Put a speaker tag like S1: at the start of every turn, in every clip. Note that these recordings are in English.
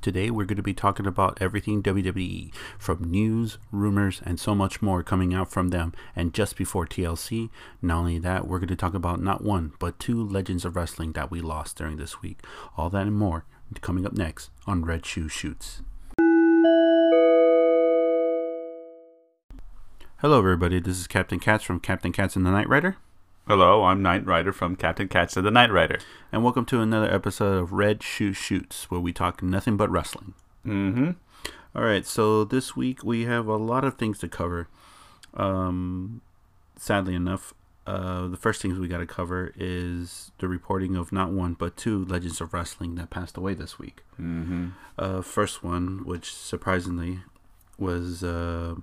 S1: Today we're going to be talking about everything WWE, from news, rumors, and so much more coming out from them. And just before TLC, not only that, we're going to talk about not one, but two legends of wrestling that we lost during this week. All that and more coming up next on Red Shoe Shoots. Hello, everybody. This is Captain Cats from Captain Cats and the Night Rider.
S2: Hello, I'm Knight Rider from Captain Cats and the Night Rider.
S1: And welcome to another episode of Red Shoe Shoots, where we talk nothing but wrestling.
S2: Mm-hmm.
S1: All right, so this week we have a lot of things to cover. Um, sadly enough, uh, the first things we got to cover is the reporting of not one but two legends of wrestling that passed away this week.
S2: Mm-hmm.
S1: Uh, first one, which surprisingly was uh,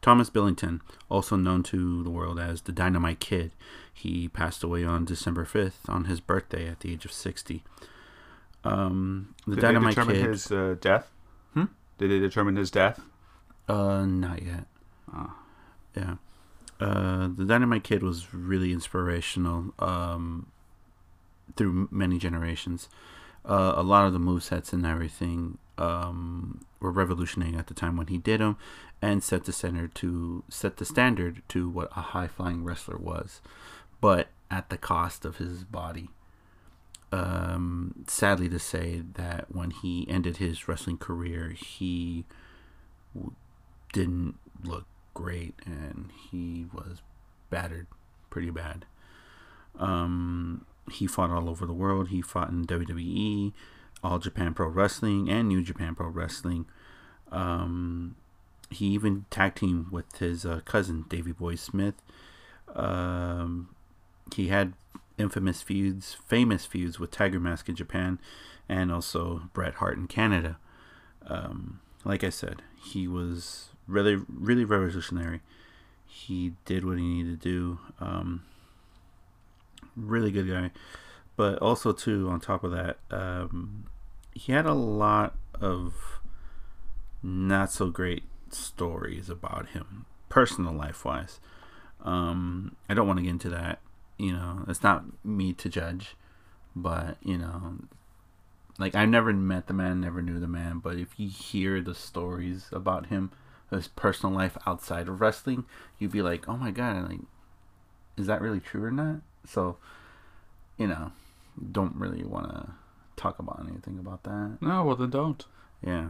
S1: Thomas Billington, also known to the world as the Dynamite Kid. He passed away on December 5th on his birthday at the age of 60. Um, the
S2: Did
S1: Dynamite
S2: they determine
S1: Kid.
S2: his uh, death?
S1: Hmm?
S2: Did they determine his death?
S1: Uh, not yet.
S2: Oh.
S1: Yeah. Uh, the Dynamite Kid was really inspirational um, through many generations. Uh, a lot of the movesets and everything um, were revolutionary at the time when he did them, and set the standard to set the standard to what a high flying wrestler was, but at the cost of his body. Um, sadly to say that when he ended his wrestling career, he w- didn't look great and he was battered pretty bad. Um, he fought all over the world. He fought in WWE, All Japan Pro Wrestling, and New Japan Pro Wrestling. Um, he even tag teamed with his uh, cousin Davey Boy Smith. Um, he had infamous feuds, famous feuds with Tiger Mask in Japan, and also Bret Hart in Canada. Um, like I said, he was really, really revolutionary. He did what he needed to do. Um, really good guy, but also too on top of that, um, he had a lot of not so great stories about him, personal life wise. Um, I don't want to get into that. You know, it's not me to judge, but you know, like I never met the man, never knew the man, but if you hear the stories about him, his personal life outside of wrestling, you'd be like, oh my god, like, is that really true or not? So, you know, don't really want to talk about anything about that.
S2: No, well then don't.
S1: Yeah.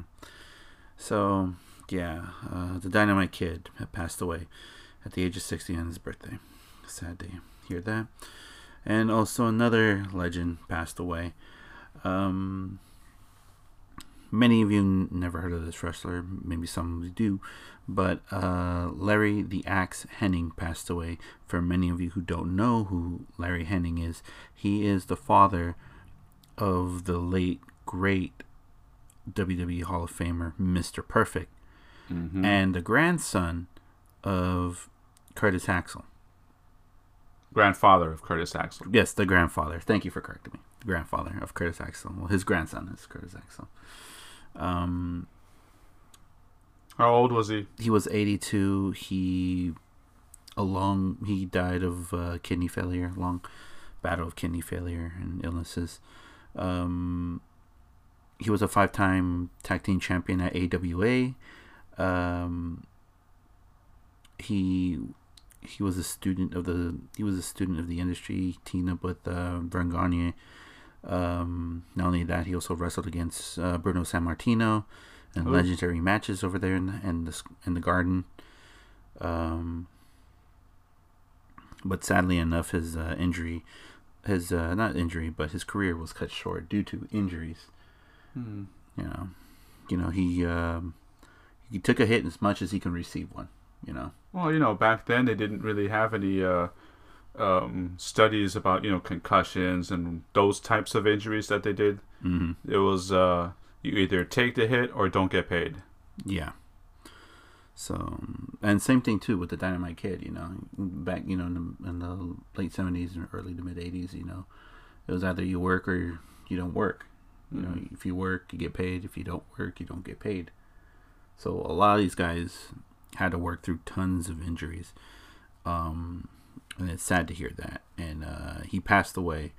S1: So, yeah, uh, the Dynamite Kid had passed away at the age of 60 on his birthday. Sad to hear that. And also another legend passed away. Um, many of you n- never heard of this wrestler. Maybe some of you do. But uh, Larry the Axe Henning passed away. For many of you who don't know who Larry Henning is, he is the father of the late, great WWE Hall of Famer, Mr. Perfect,
S2: Mm-hmm.
S1: and the grandson of Curtis Axel.
S2: Grandfather of Curtis Axel.
S1: Yes, the grandfather. Thank you for correcting me. The grandfather of Curtis Axel. Well, his grandson is Curtis Axel. Um,
S2: How old was he?
S1: he was 82. He, along, he died of uh, kidney failure, long battle of kidney failure and illnesses. Um, he was a five-time tag team champion at AWA. Um, he he was a student of the he was a student of the industry, teamed up with uh, Verne Gagne. Um, not only that, he also wrestled against uh, Bruno Sammartino in
S2: Ooh.
S1: legendary matches over there in the in the, in the garden. Um, but sadly enough, his uh, injury, his uh, not injury, but his career was cut short due to injuries.
S2: Hmm.
S1: You know, you know he um, he took a hit as much as he can receive one. You know.
S2: Well, you know, back then they didn't really have any uh, um, studies about you know concussions and those types of injuries that they did.
S1: hmm
S2: It was uh, you either take the hit or don't get paid.
S1: Yeah. So um, and same thing too with the Dynamite Kid. You know, back you know in the, in the late seventies and early to mid eighties. You know, it was either you work or you don't work. You know,
S2: Mhm.
S1: if you work, you get paid. If you don't work, you don't get paid. So a lot of these guys had to work through tons of injuries, um, and it's sad to hear that. And uh, he passed away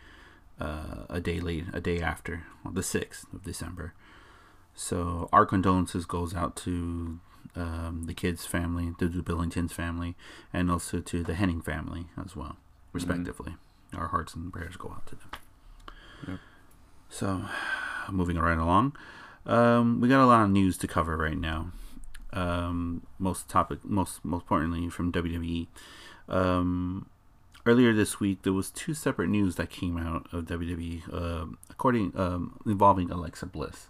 S1: uh, a day late, a day after, well, the sixth of December. So our condolences goes out to um, the kid's family, to the Billington's family, and also to the Henning family as well, respectively. Our hearts and prayers go out to them.
S2: Yep.
S1: So, moving right along, um, we got a lot of news to cover right now. Um, most topic, most most importantly, from WWE. Um, earlier this week, there was two separate news that came out of WWE, uh, according um, involving Alexa Bliss.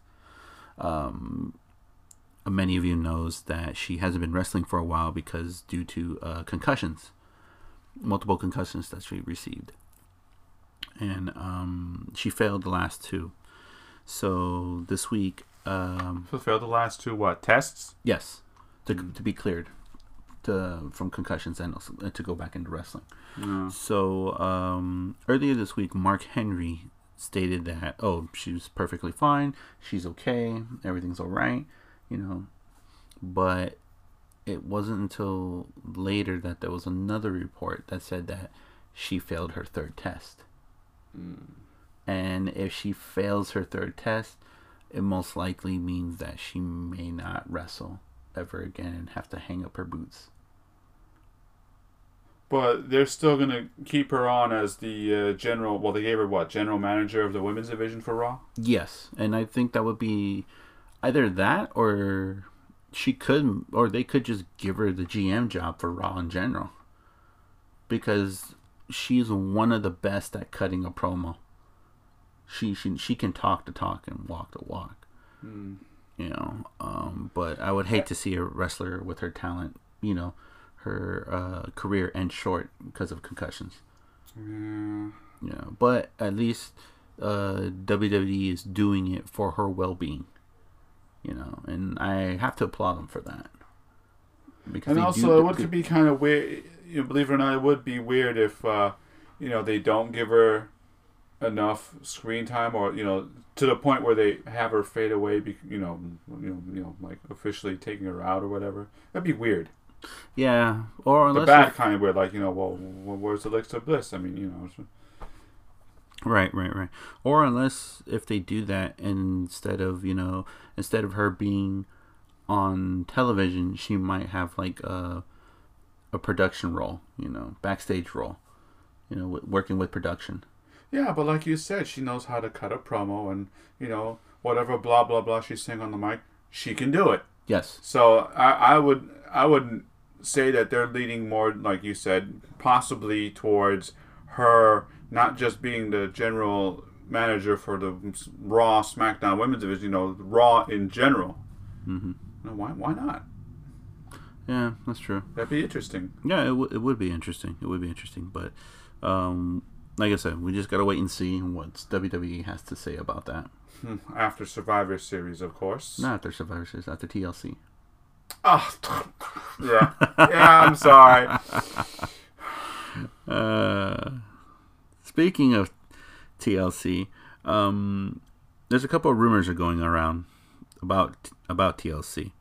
S1: Um, many of you knows that she hasn't been wrestling for a while because due to uh, concussions, multiple concussions that she received, and um, she failed the last two. So this week, um,
S2: So failed the last two what tests?
S1: yes, to, to be cleared to, from concussions and also, uh, to go back into wrestling.
S2: No.
S1: So um, earlier this week, Mark Henry stated that oh, she's perfectly fine, she's okay, everything's all right, you know. But it wasn't until later that there was another report that said that she failed her third test. And if she fails her third test, it most likely means that she may not wrestle ever again and have to hang up her boots.
S2: But they're still gonna keep her on as the uh, general. Well, they gave her what general manager of the women's division for Raw.
S1: Yes, and I think that would be either that or she could or they could just give her the GM job for Raw in general. Because she's one of the best at cutting a promo. She she she can talk the talk and walk the walk.
S2: Hmm.
S1: You know, um, but I would hate to see a wrestler with her talent, you know, her uh, career end short because of concussions.
S2: Yeah.
S1: You know, but at least uh, WWE is doing it for her well-being. You know, and I have to applaud them for that. Because
S2: And also,
S1: do
S2: it would be kind of weird. You know, believe it or not, it would be weird if uh, you know they don't give her enough screen time, or you know, to the point where they have her fade away. Be, you know, you know, you know, like officially taking her out or whatever. That'd be weird.
S1: yeah, or
S2: The bad kind of weird, like you know, well, wh- where's Alexa Bliss? I mean, you know,
S1: Right, right, right. Or unless if they do that instead of, you know, instead of her being on television, she might have like a a production role, you know, backstage role, you know, working with production.
S2: Yeah. But like you said, she knows how to cut a promo, and you know, whatever blah blah blah she's saying on the mic, she can do it.
S1: Yes.
S2: So I, I would I would say that they're leading more, like you said, possibly towards her not just being the general manager for the Raw SmackDown Women's Division, you know, Raw in general.
S1: Mhm.
S2: No, why why not?
S1: Yeah, that's true.
S2: That'd be interesting.
S1: Yeah, it, w- it would be interesting. It would be interesting, but um, like I said, we just gotta wait and see what WWE has to say about that.
S2: Hmm, After Survivor Series, of course.
S1: Not after Survivor Series, after TLC.
S2: Oh, yeah, yeah. I'm sorry.
S1: Uh, speaking of TLC, um, there's a couple of rumors are going around about about TLC,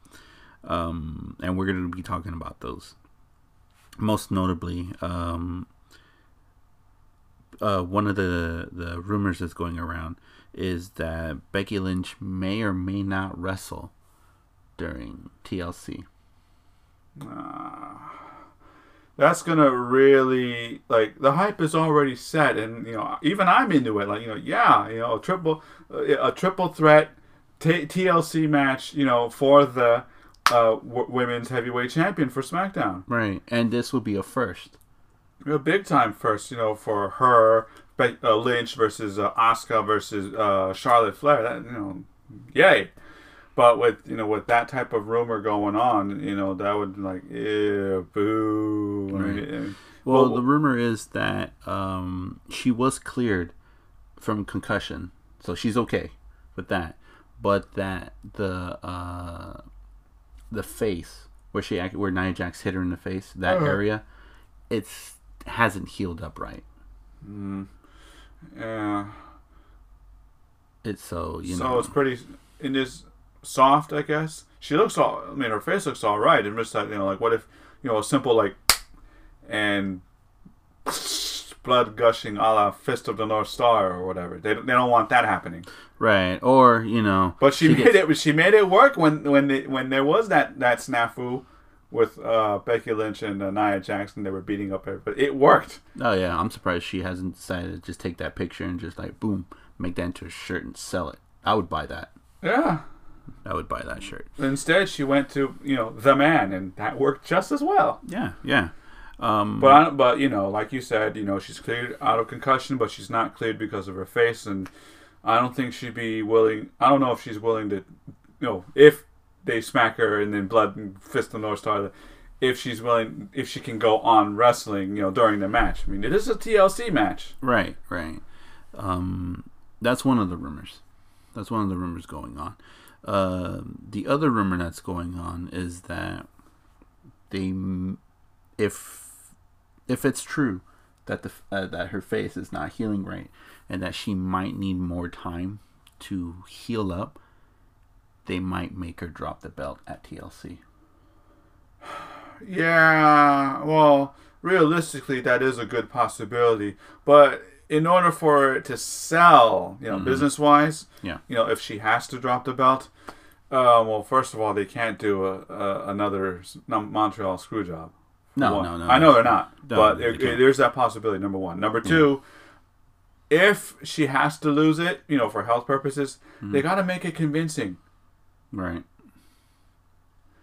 S1: um, and we're going to be talking about those. Most notably, um, uh, one of the the rumors that's going around is that Becky Lynch may or may not wrestle during TLC.
S2: that's gonna really like the hype is already set, and you know even I'm into it. Like you know, yeah, you know, a triple a triple threat t- TLC match, you know, for the uh, w- women's heavyweight champion for SmackDown.
S1: Right, and this will be a first.
S2: A big time first, you know, for her uh, Lynch versus uh, Asuka versus uh, Charlotte Flair. That you know, yay. But with you know with that type of rumor going on, you know that would like ew, boo. I mean, uh,
S1: Well,
S2: Well,
S1: the rumor is that um, she was cleared from concussion, so she's okay with that. But that the uh, the face where she where Nia Jax hit her in the face, that
S2: Uh-huh.
S1: area, it's hasn't healed up right. Mm.
S2: yeah.
S1: It's so you
S2: so
S1: know.
S2: So it's pretty in this soft, I guess. She looks all. I mean, her face looks all right. And just like you know, like what if you know a simple like and blood gushing a la Fist of the North Star or whatever. They, they don't want that happening.
S1: Right. Or you know.
S2: But she,
S1: she
S2: made
S1: gets-
S2: it. She made it work when when when there was that that snafu with uh, Becky Lynch and uh, Nia Jackson. They were beating up everybody. It worked.
S1: Oh yeah, I'm surprised she hasn't decided to just take that picture and just like boom, make that into a shirt and sell it. I would buy that.
S2: Yeah.
S1: I would buy that shirt.
S2: Instead, she went to you know the man, and that worked just as well.
S1: Yeah, yeah. Um,
S2: But I, but you know, like you said, you know, she's cleared out of concussion, but she's not cleared because of her face, and I don't think she'd be willing. I don't know if she's willing to, you know, if they smack her and then blood and fist the North Star, if she's willing, if she can go on wrestling, you know, during the match. I mean, it is a TLC match.
S1: Right, right. Um, that's one of the rumors. That's one of the rumors going on. Uh, the other rumor that's going on is that they, if if it's true that the uh, that her face is not healing right and that she might need more time to heal up, they might make her drop the belt at TLC.
S2: Yeah, well, realistically, that is a good possibility. But in order for it to sell, you know, business wise,
S1: Yeah.
S2: you know, if she has to drop the belt, uh, well, first of all, they can't do a, a, another Montreal screw job.
S1: No,
S2: One.
S1: no, no.
S2: I know they're not,
S1: No,
S2: but it, it- there's that possibility. Number one. Number two. If she has to lose it, you know, for health purposes,
S1: Hmm.
S2: they got to make it convincing.
S1: Right.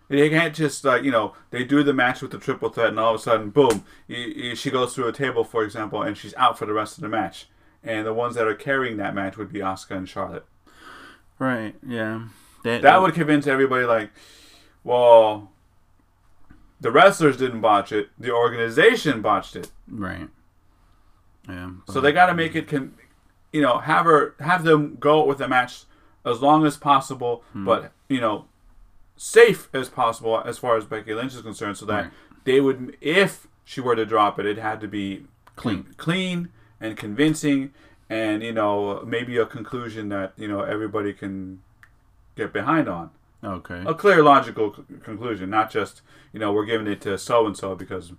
S2: They can't just like you know they do the match with the triple threat and all of a sudden boom she goes through a table for example and she's out for the rest of the match and the ones that are carrying that match would be Asuka and Charlotte.
S1: Right. Yeah. That,
S2: That would convince everybody like, well, the wrestlers didn't botch it, the organization botched it.
S1: Right. Yeah.
S2: So they got to make it con- you know have her have them go with the match as long as possible, but you know safe as possible as far as Becky Lynch is concerned, so that
S1: Right.
S2: they would, if she were to drop it, it had to be
S1: Clean.
S2: clean and convincing, and you know maybe a conclusion that you know everybody can get behind on.
S1: Okay.
S2: A clear, logical c- conclusion, not just you know we're giving it to so and so because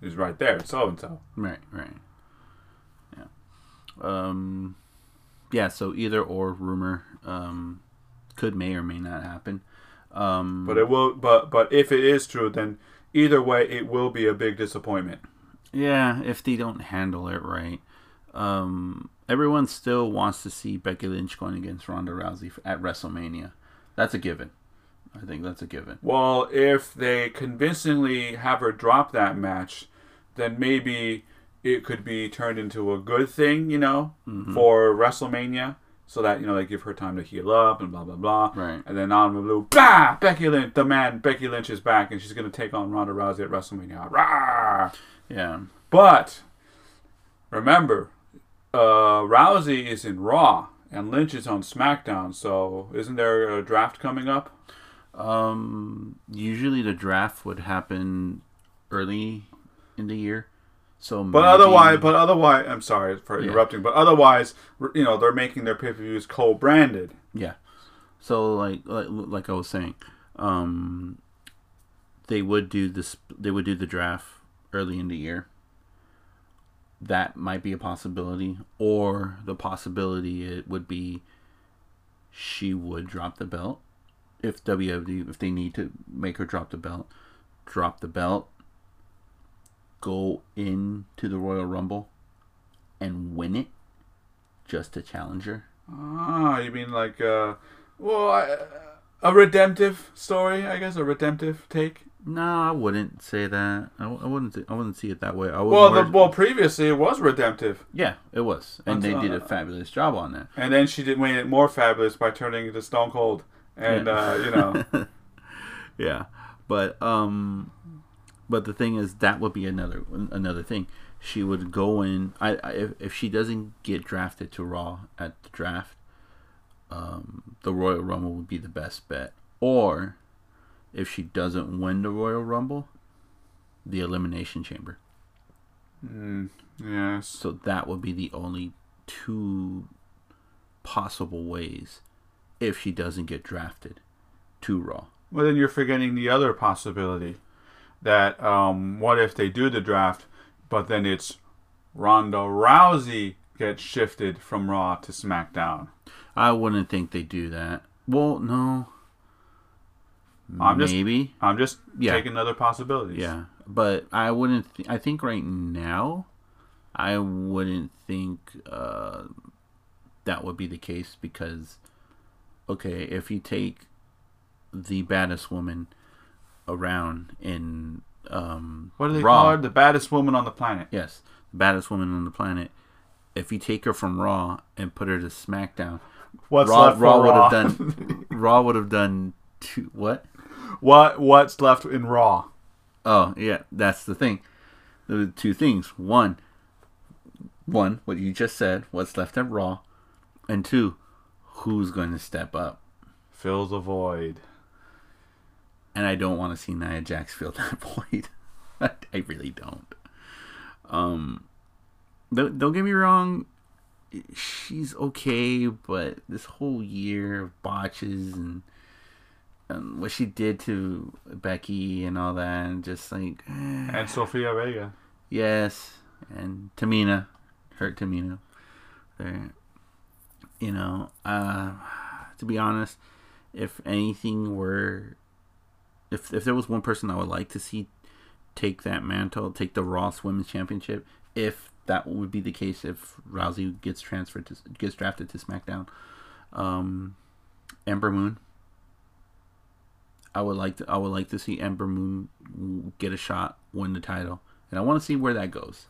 S2: he's right there, so and so.
S1: Right, right. Yeah. Um yeah, so either or rumor um could may or may not happen. Um
S2: But it will. But but if it is true, then either way, it will be a big disappointment.
S1: yeah, if they don't handle it right. Um everyone still wants to see Becky Lynch going against Ronda Rousey at WrestleMania. That's a given. I think that's a given.
S2: Well, if they convincingly have her drop that match, then maybe it could be turned into a good thing, you know, for WrestleMania, so that you know they give her time to heal up and blah blah blah.
S1: Right.
S2: And then on the blue, bah! Becky Lynch, the man, Becky Lynch is back, and she's gonna take on Ronda Rousey at WrestleMania. Rah!
S1: Yeah.
S2: But remember, uh, Rousey is in Raw and Lynch is on SmackDown. So isn't there a draft coming up?
S1: Um, usually the draft would happen early in the year. So,
S2: But otherwise, but otherwise, I'm sorry for interrupting. But otherwise, you know, they're making their pay per views co-branded.
S1: yeah. So like, like like I was saying, um, they would do this. They would do the draft early in the year. That might be a possibility, or the possibility it would be she would drop the belt if WWE if they need to make her drop the belt, drop the belt, go into the Royal Rumble, and win it, just a challenger?
S2: Ah, you mean like, uh, well, I, a redemptive story, I guess, a redemptive take.
S1: No, I wouldn't say that. I, I wouldn't. I wouldn't see it that way. I
S2: Well, the, well, previously it was redemptive,
S1: yeah, it was, and they did a fabulous job on that.
S2: and then she did made it more fabulous by turning into Stone Cold, and
S1: Yeah.
S2: uh, you know,
S1: Yeah, but um, but the thing is, that would be another another thing. She would go in. I, I if, if she doesn't get drafted to Raw at the draft, um, the Royal Rumble would be the best bet. Or if she doesn't win the Royal Rumble, the Elimination Chamber.
S2: mm, yes.
S1: So that would be the only two possible ways if she doesn't get drafted to Raw.
S2: Well, then you're forgetting the other possibility that um, what if they do the draft, but then it's Ronda Rousey gets shifted from Raw to SmackDown.
S1: I wouldn't think they do that. Well, no.
S2: I'm just-
S1: Maybe.
S2: I'm just
S1: Yeah.
S2: taking other possibilities.
S1: Yeah, but I wouldn't. Th- I think right now, I wouldn't think uh, that would be the case because, okay, if you take the baddest woman around in um,
S2: What do they
S1: Raw,
S2: call her? The baddest woman on the planet.
S1: Yes, the baddest woman on the planet. If you take her from Raw and put her to SmackDown,
S2: What's
S1: Raw, Raw would have done. Raw would have done two. What?
S2: what What's left in Raw?
S1: Oh yeah, that's the thing. The two things. One, one, what you just said, what's left at Raw, and two, who's going to step up.
S2: Fills a void.
S1: And I don't want to see Nia Jax fill that void. I really don't. Um, don't, don't get me wrong. She's okay, but this whole year of botches and, and what she did to Becky and all that, and just like eh.
S2: And Sofia Vega.
S1: Yes, and Tamina, hurt Tamina. There, you know, uh, to be honest, if anything were, if if there was one person I would like to see take that mantle, take the Ross Women's Championship, if that would be the case, if Rousey gets transferred to gets drafted to SmackDown, um, Ember Moon. I would like to I would like to see Ember Moon get a shot, win the title, and I want to see where that goes.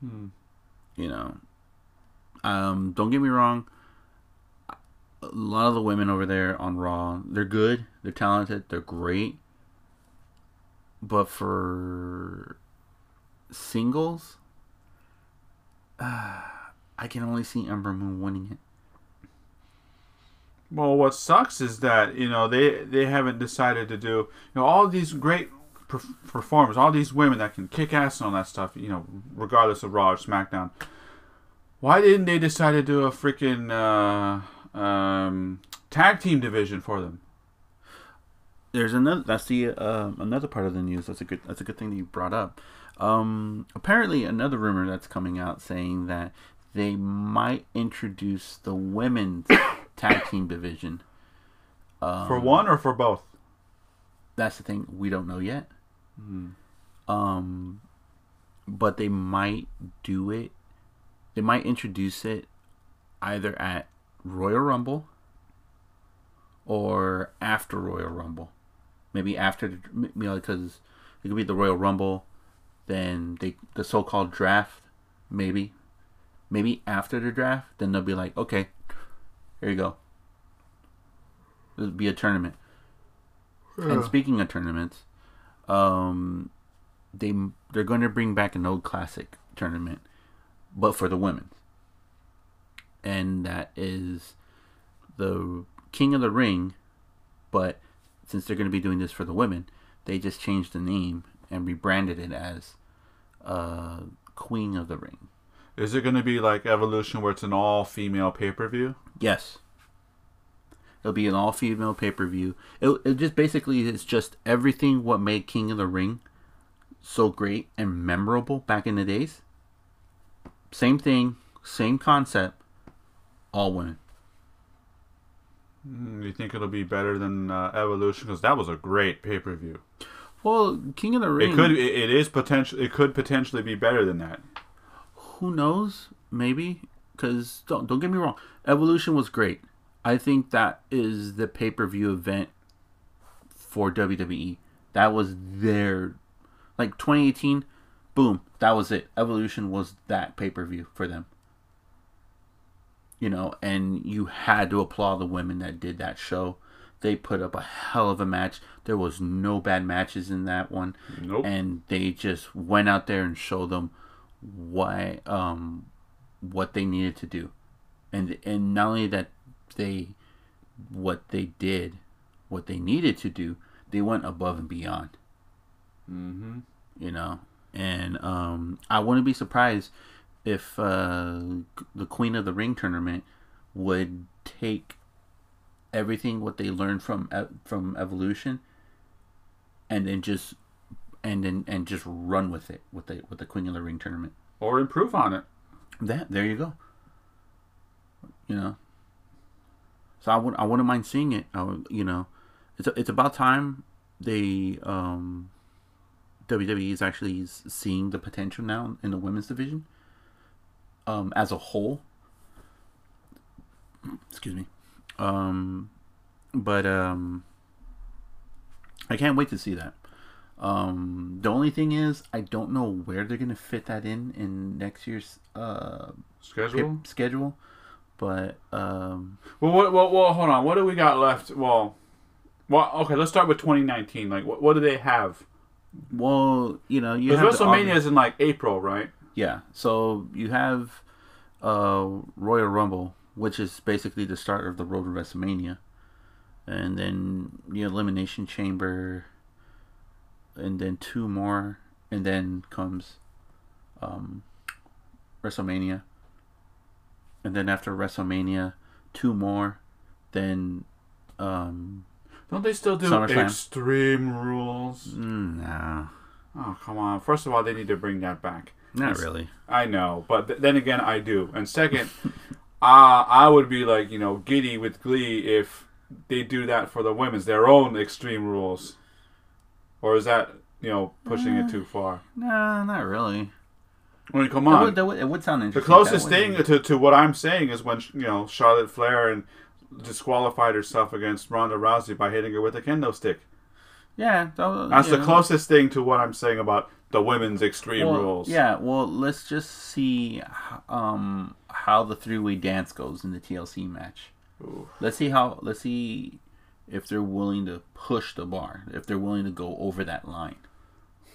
S2: Hmm.
S1: You know, um, don't get me wrong. A lot of the women over there on Raw, they're good, they're talented, they're great. But for singles, uh, I can only see Ember Moon winning it.
S2: Well, what sucks is that you know they they haven't decided to do you know all these great per- performers, all these women that can kick ass and all that stuff. You know, regardless of Raw or SmackDown. Why didn't they decide to do a freaking uh, um, tag team division for them?
S1: There's another. That's the uh, another part of the news. That's a good. That's a good thing that you brought up. Um, apparently, another rumor that's coming out saying that they might introduce the women's tag team division. Um,
S2: For one or for both?
S1: that's the thing we don't know yet. Um, but they might do it. They might introduce it either at Royal Rumble or after Royal Rumble. Maybe after, the, you know, because it could be the Royal Rumble, then they the so-called draft, maybe, maybe after the draft, then they'll be like, okay, here you go. It'll be a tournament. And speaking of tournaments, um, they they're going to bring back an old classic tournament, but for the women. And that is the King of the Ring, but since they're going to be doing this for the women, they just changed the name and rebranded it as uh, Queen of the Ring.
S2: Is it going to be like Evolution, where it's an all female pay per view?
S1: Yes. It'll be an all female pay per view. It, it just basically is just everything what made King of the Ring so great and memorable back in the days. Same thing, same concept, all women.
S2: Hmm, You think it'll be better than uh, Evolution? Because that was a great pay per view.
S1: Well, King of the Ring.
S2: It could. It, it is potential. It could potentially be better than that.
S1: Who knows? Maybe because don't don't get me wrong. Evolution was great. I think that is the pay per view event for WWE. That was their like 2018. Boom, that was it. Evolution was that pay per view for them. You know, and you had to applaud the women that did that show. They put up a hell of a match. There was no bad matches in that one
S2: Nope.
S1: and they just went out there and showed them why um what they needed to do and and not only that they what they did what they needed to do they went above and beyond
S2: mm-hmm.
S1: you know and um i wouldn't be surprised if uh the queen of the ring tournament would take everything what they learned from from evolution and then just and then and just run with it with the with the queen of the ring tournament
S2: or improve on it.
S1: That there you go. You know. So I would I wouldn't mind seeing it. I would, you know, it's it's about time they um WWE is actually seeing the potential now in the women's division. Um, as a whole. Excuse me. Um, but um, I can't wait to see that. Um, the only thing is, I don't know where they're gonna fit that in in next year's uh
S2: Schedule.
S1: schedule. But um,
S2: Well, what, well, well, hold on. What do we got left? Well, well, okay. Let's start with 2019. Like, what, what do they have?
S1: well, you know, you have
S2: WrestleMania is in like April, right?
S1: Yeah. So you have uh Royal Rumble, which is basically the start of the road to WrestleMania. And then the Elimination Chamber and then two more and then comes um WrestleMania. And then after WrestleMania, two more, then um
S2: Don't they still do
S1: SummerSlam.
S2: Extreme Rules?
S1: mm, nah,
S2: Oh, come on. First of all, they need to bring that back.
S1: Not
S2: It's-
S1: really.
S2: I know, but th- then again, I do. And second, uh, I would be like, you know, giddy with glee if they do that for the women's, their own Extreme Rules. Or is that, you know, pushing it too far?
S1: Nah, not really.
S2: I mean, come
S1: That
S2: on.
S1: would, that would, it would sound interesting. The closest
S2: thing to, to what I'm saying is when you know Charlotte Flair and disqualified herself against Ronda Rousey by hitting her with a kendo stick.
S1: Yeah, that
S2: That's
S1: yeah.
S2: the closest thing to what I'm saying about the women's extreme
S1: well,
S2: rules.
S1: Yeah, well, let's just see um, how the three-way dance goes in the TLC match.
S2: Ooh.
S1: Let's see how. Let's see if they're willing to push the bar. If they're willing to go over that line.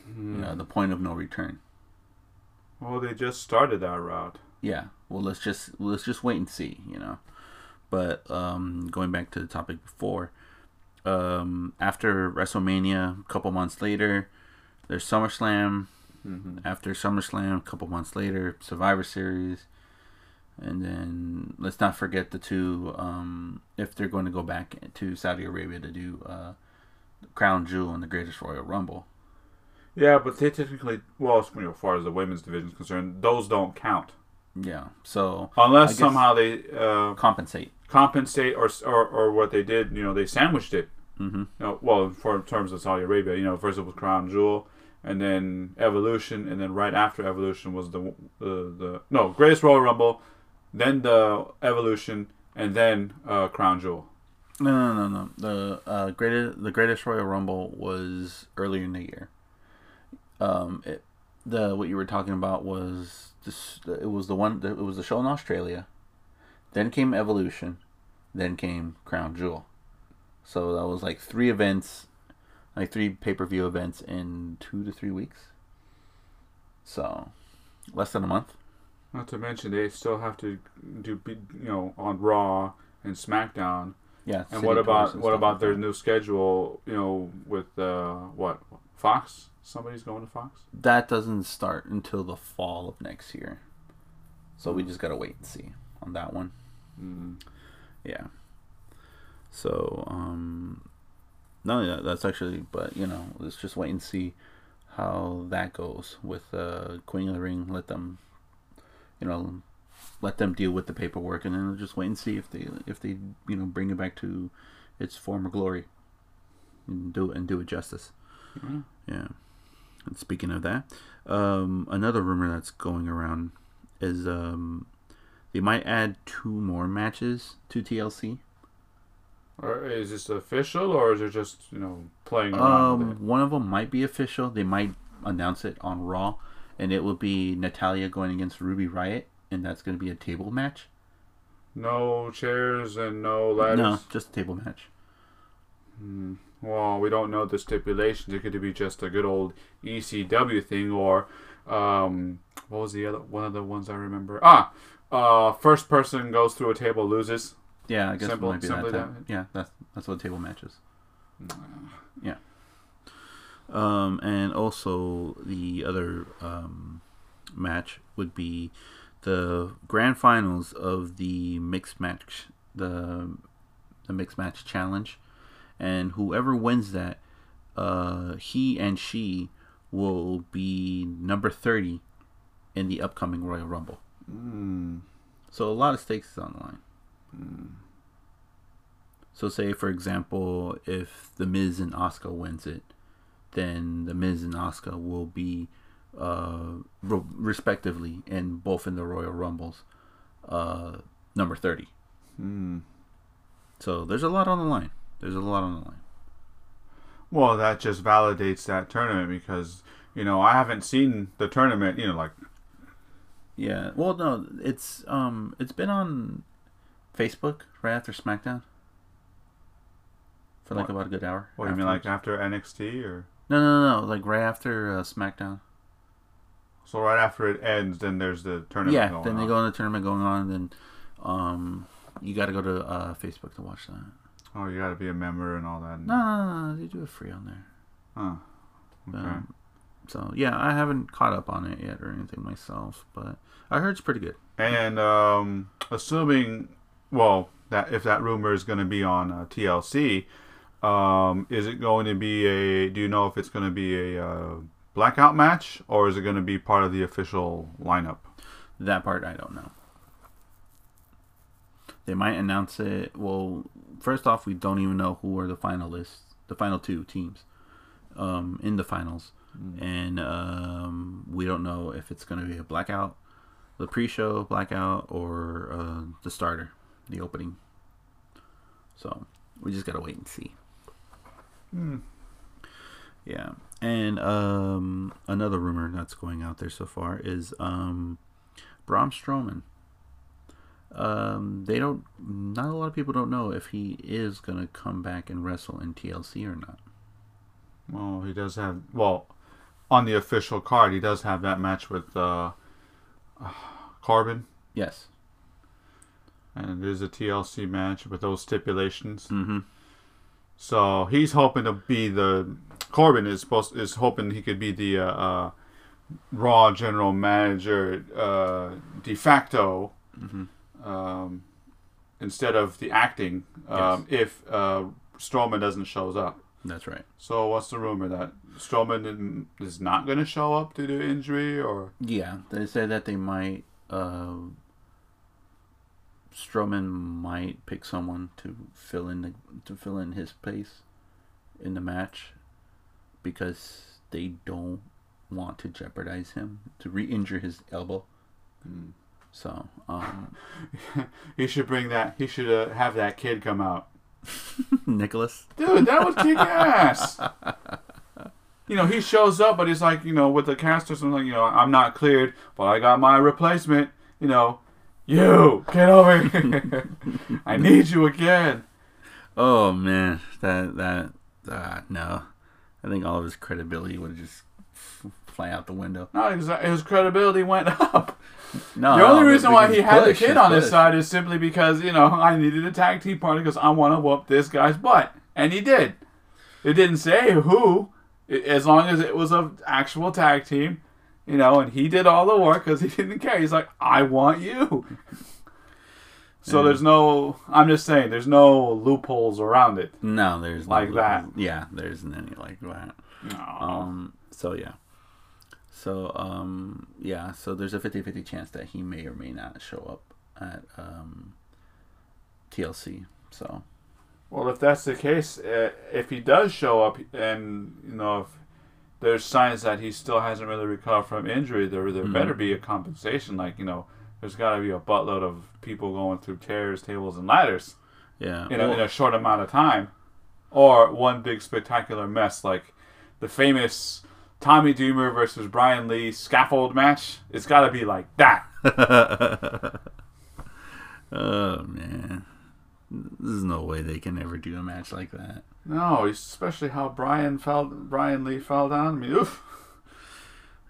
S2: Hmm.
S1: You know, the point of no return.
S2: Well, they just started that route.
S1: Yeah. Well, let's just let's just wait and see. You know. But um, going back to the topic before, um, after WrestleMania, a couple months later, there's SummerSlam. After SummerSlam, a couple months later, Survivor Series, and then let's not forget the two. Um, if they're going to go back to Saudi Arabia to do uh, Crown Jewel and the Greatest Royal Rumble.
S2: Yeah, but they technically, well, you know, as far as the women's division is concerned, those don't count
S1: Yeah. So
S2: unless somehow they uh,
S1: compensate.
S2: compensate or, or or what they did. You know, they sandwiched it.
S1: Mm-hmm.
S2: You know, well, for in terms of Saudi Arabia, you know, first it was Crown Jewel, and then Evolution, and then right after Evolution was the the, the no Greatest Royal Rumble, then the Evolution, and then uh, Crown Jewel.
S1: No, no, no, no. The uh, greatest the Greatest Royal Rumble was earlier in the year. Um, it, the what you were talking about was this. It was the one. It was the show in Australia. Then came Evolution, then came Crown Jewel. So that was like three events, like three pay per view events in two to three weeks. So, less than a month.
S2: Not to mention they still have to do you know on Raw and SmackDown.
S1: Yeah.
S2: And what about
S1: and
S2: what about
S1: like
S2: their new schedule? You know, with uh, what Fox? Somebody's going to Fox.
S1: that doesn't start until the fall of next year. So we just gotta wait and see on that one.
S2: Mm.
S1: Yeah. So um, no, yeah, that's actually, but you know, let's just wait and see how that goes with uh, Queen of the Ring. Let them, you know, let them deal with the paperwork, and then just wait and see if they if they you know bring it back to its former glory and do it and do it justice.
S2: Mhm.
S1: Yeah. And speaking of that, um, another rumor that's going around is um, they might add two more matches to TLC.
S2: Or is this official, or is it just you know playing around with it?
S1: Um, one of them might be official. They might announce it on Raw, and it will be Natalya going against Ruby Riott, and that's going to be a table match.
S2: No chairs and no ladders.
S1: No, just a table match.
S2: Hmm. Well, we don't know the stipulations. It could be just a good old ECW thing, or um, what was the other one of the ones I remember? Ah, uh, first person goes through a table loses.
S1: Yeah, I guess
S2: Simple-
S1: it might be that,
S2: that.
S1: Yeah, that's that's what table matches. Yeah. Um, and also the other um, match would be the grand finals of the mixed match, the the mixed match challenge, and whoever wins that, uh, he and she will be number thirty in the upcoming Royal Rumble.
S2: Mm.
S1: So a lot of stakes is on the line. So say for example, if the Miz and Asuka wins it, then the Miz and Asuka will be uh, re- respectively in both in the Royal Rumbles, uh, number thirty.
S2: Mm.
S1: So there's a lot on the line. There's a lot on the line.
S2: Well, that just validates that tournament because you know I haven't seen the tournament. You know, like
S1: Yeah. Well, no, it's um, it's been on Facebook right after SmackDown for like
S2: What?
S1: about a good hour.
S2: what do you mean, like
S1: afterwards.
S2: after NXT or
S1: No, no, no, no, like right after uh, SmackDown.
S2: so right after it ends, then there's the tournament.
S1: yeah,
S2: going
S1: then they
S2: on.
S1: go in the tournament going on, and then um, you got to go to uh, Facebook to watch that.
S2: Oh, you got to be a member and all that.
S1: No, no, no, no, they do it free on there.
S2: Huh. Okay.
S1: Um, so yeah, I haven't caught up on it yet or anything myself, but I heard it's pretty good.
S2: And um, assuming, well, that if that rumor is going to be on uh, TLC, um, is it going to be a? Do you know if it's going to be a uh, blackout match or is it going to be part of the official lineup?
S1: That part I don't know. They might announce it. Well, first off, we don't even know who are the finalists, the final two teams, um, in the finals, and um, we don't know if it's going to be a blackout, the pre-show blackout, or uh, the starter, the opening. So we just gotta wait and see.
S2: Hmm.
S1: Yeah, and um, another rumor that's going out there so far is um, Braun Strowman. Um, they don't. Not a lot of people don't know if he is gonna come back and wrestle in TLC or not.
S2: Well, he does have. Well, on the official card, he does have that match with uh, Corbin,
S1: Yes.
S2: And it is a TLC match with those stipulations.
S1: Mm-hmm.
S2: So he's hoping to be the Corbin is supposed is hoping he could be the uh, uh, Raw general manager uh, de facto
S1: Mm-hmm.
S2: um, instead of the acting um, if uh, Strowman doesn't shows up.
S1: That's right.
S2: So what's the rumor that Strowman is not going to show up due to injury or
S1: Yeah, they said that they might. Strowman might pick someone to fill in the to fill in his place in the match because they don't want to jeopardize him to re-injure his elbow. So, um,
S2: he should bring that he should uh, have that kid come out.
S1: Nicholas.
S2: Dude, that would kick ass. You know, he shows up, but he's like, you know, with the cast or something, like, you know, I'm not cleared, but I got my replacement. You know, you get over here. I need you again.
S1: Oh man, that that uh, no, I think all of his credibility would just fly out the window.
S2: No, his, his credibility went up.
S1: No,
S2: The only
S1: no,
S2: reason why he had the kid on his side is simply because, you know, I needed a tag team partner because I want to whoop this guy's butt. And he did. It didn't say who, as long as it was an actual tag team, you know, and he did all the work because he didn't care. He's like, I want you. So
S1: Yeah.
S2: there's no, I'm just saying, there's no loopholes around it.
S1: No, there's no
S2: Like that.
S1: Yeah, there isn't any like that.
S2: No.
S1: Um. So yeah. So um. Yeah. So there's a 50-50 chance that he may or may not show up at um. TLC. So
S2: Well, if that's the case, uh, if he does show up, and you know, if there's signs that he still hasn't really recovered from injury, there there
S1: Mhm.
S2: better be a compensation. Like you know, there's got to be a buttload of people going through chairs, tables, and ladders
S1: yeah.
S2: in a, in a short amount of time, or one big spectacular mess like the famous Tommy Dreamer versus Brian Lee scaffold match. It's got to be like that.
S1: oh man, there's no way they can ever do a match like that.
S2: No, especially how Brian fell, Brian Lee fell down. I mean, oof.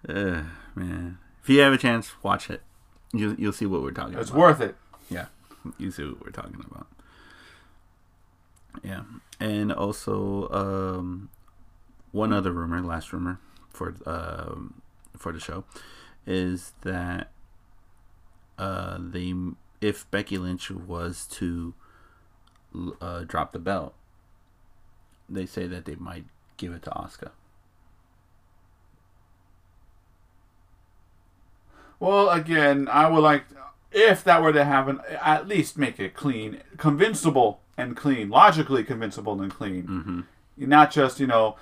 S1: Uh, man, if you have a chance, watch it. You you'll see what we're talking
S2: It's
S1: about.
S2: worth it.
S1: Yeah, you see what we're talking about. Yeah, and also um, one other rumor, last rumor for um, for the show, is that uh, they if Becky Lynch was to uh, drop the belt, they say that they might give it to Asuka.
S2: Well, again, I would like if that were to happen, at least make it clean, convincible and clean, logically convincible and clean.
S1: Mm-hmm.
S2: Not just you know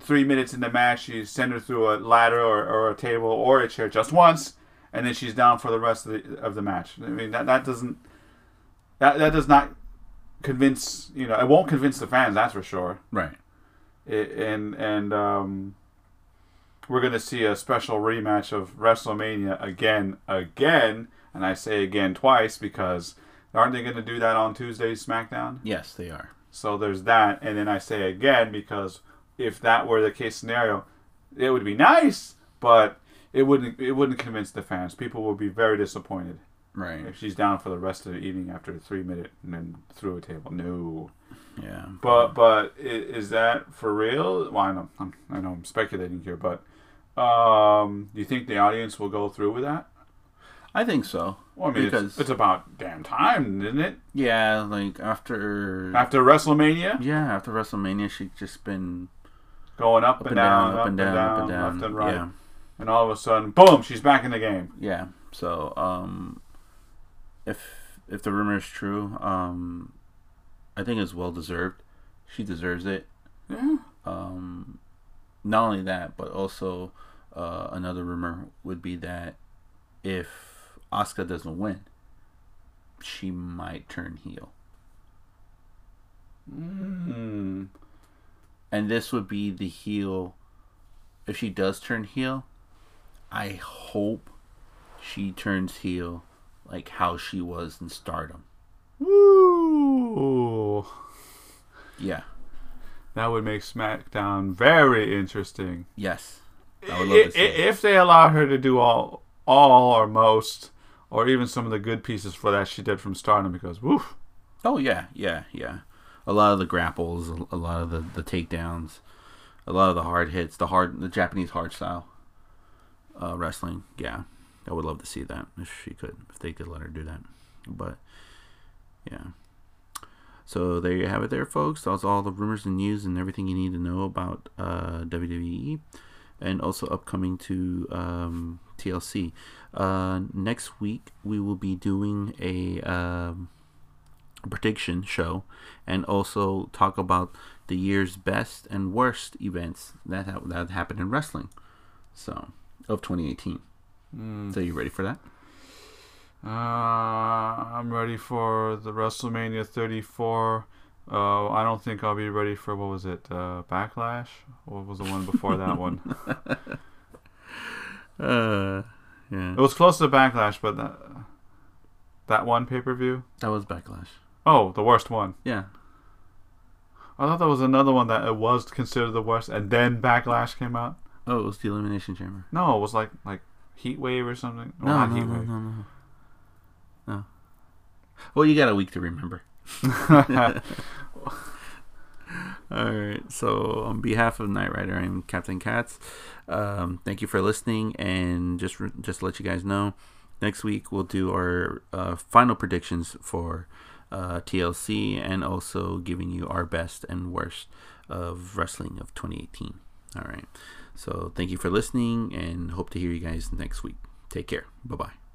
S2: three minutes in the match, you send her through a ladder or, or a table or a chair just once, and then she's down for the rest of the of the match. I mean that that doesn't that that does not convince you know it won't convince the fans that's for sure.
S1: Right.
S2: It, and and um, we're gonna see a special rematch of WrestleMania again, again, and I say again twice because aren't they gonna do that on Tuesday's SmackDown?
S1: Yes, they are.
S2: So there's that, and then I say again because if that were the case scenario, it would be nice, but it wouldn't it wouldn't convince the fans. People would be very disappointed
S1: Right.
S2: if she's down for the rest of the evening after a three minute and then through a table. No.
S1: Yeah.
S2: But but is that for real? Well, I know I'm, I know I'm speculating here, but um, do you think the audience will go through with that?
S1: I think so.
S2: Well, I mean,
S1: Because-
S2: it's, it's about damn time, isn't it?
S1: Yeah, like after.
S2: After WrestleMania,
S1: yeah, after WrestleMania, she's just been
S2: going up,
S1: up
S2: and down, up and down,
S1: up and down,
S2: left and right,
S1: Yeah.
S2: and all of a sudden, boom, she's back in the game.
S1: Yeah. So, um, if if the rumor is true, um, I think it's well deserved. She deserves it.
S2: Yeah.
S1: Um, not only that, but also uh, another rumor would be that if Asuka doesn't win, she might turn heel,
S2: Hmm.
S1: and this would be the heel. If she does turn heel, I hope she turns heel like how she was in Stardom.
S2: Woo!
S1: Yeah.
S2: That would make SmackDown very interesting.
S1: Yes. I
S2: I-
S1: would love to see
S2: i-
S1: it.
S2: if they allow her to do all, all or most, or even some of the good pieces for that she did from Stardom, because woof,
S1: Oh yeah, yeah, yeah. A lot of the grapples, a- a lot of the, the takedowns, a lot of the hard hits, the hard, the Japanese hard style uh, wrestling. Yeah, I would love to see that if she could, if they could let her do that. But yeah. So there you have it, there, folks. That's all the rumors and news and everything you need to know about uh, WWE, and also upcoming to um, TLC. Uh, next week we will be doing a. Um, prediction show and also talk about the year's best and worst events that ha- that happened in wrestling. So, of 2018. So, you ready for that?
S2: uh, I'm ready for the WrestleMania 34. Uh, I don't think I'll be ready for what was it, uh, Backlash? What was the one before that one?
S1: Uh, yeah.
S2: It was close to Backlash, but that, that one pay per view.
S1: That was backlash.
S2: Oh, the worst one.
S1: Yeah.
S2: I thought that was another one that it was considered the worst, and then Backlash came out.
S1: Oh, it was the Elimination Chamber.
S2: No, it was like like Heat Wave or something. Oh,
S1: No,
S2: not
S1: no, no,
S2: Wave.
S1: no, no. No. Well, you got a week to remember. All right. So, on behalf of Knight Rider, I'm Captain Katz. Um, thank you for listening, and just re- just to let you guys know, next week we'll do our uh, final predictions for uh, TLC, and also giving you our best and worst of wrestling of 2018. All right. So, thank you for listening, and hope to hear you guys next week. Take care. Bye bye.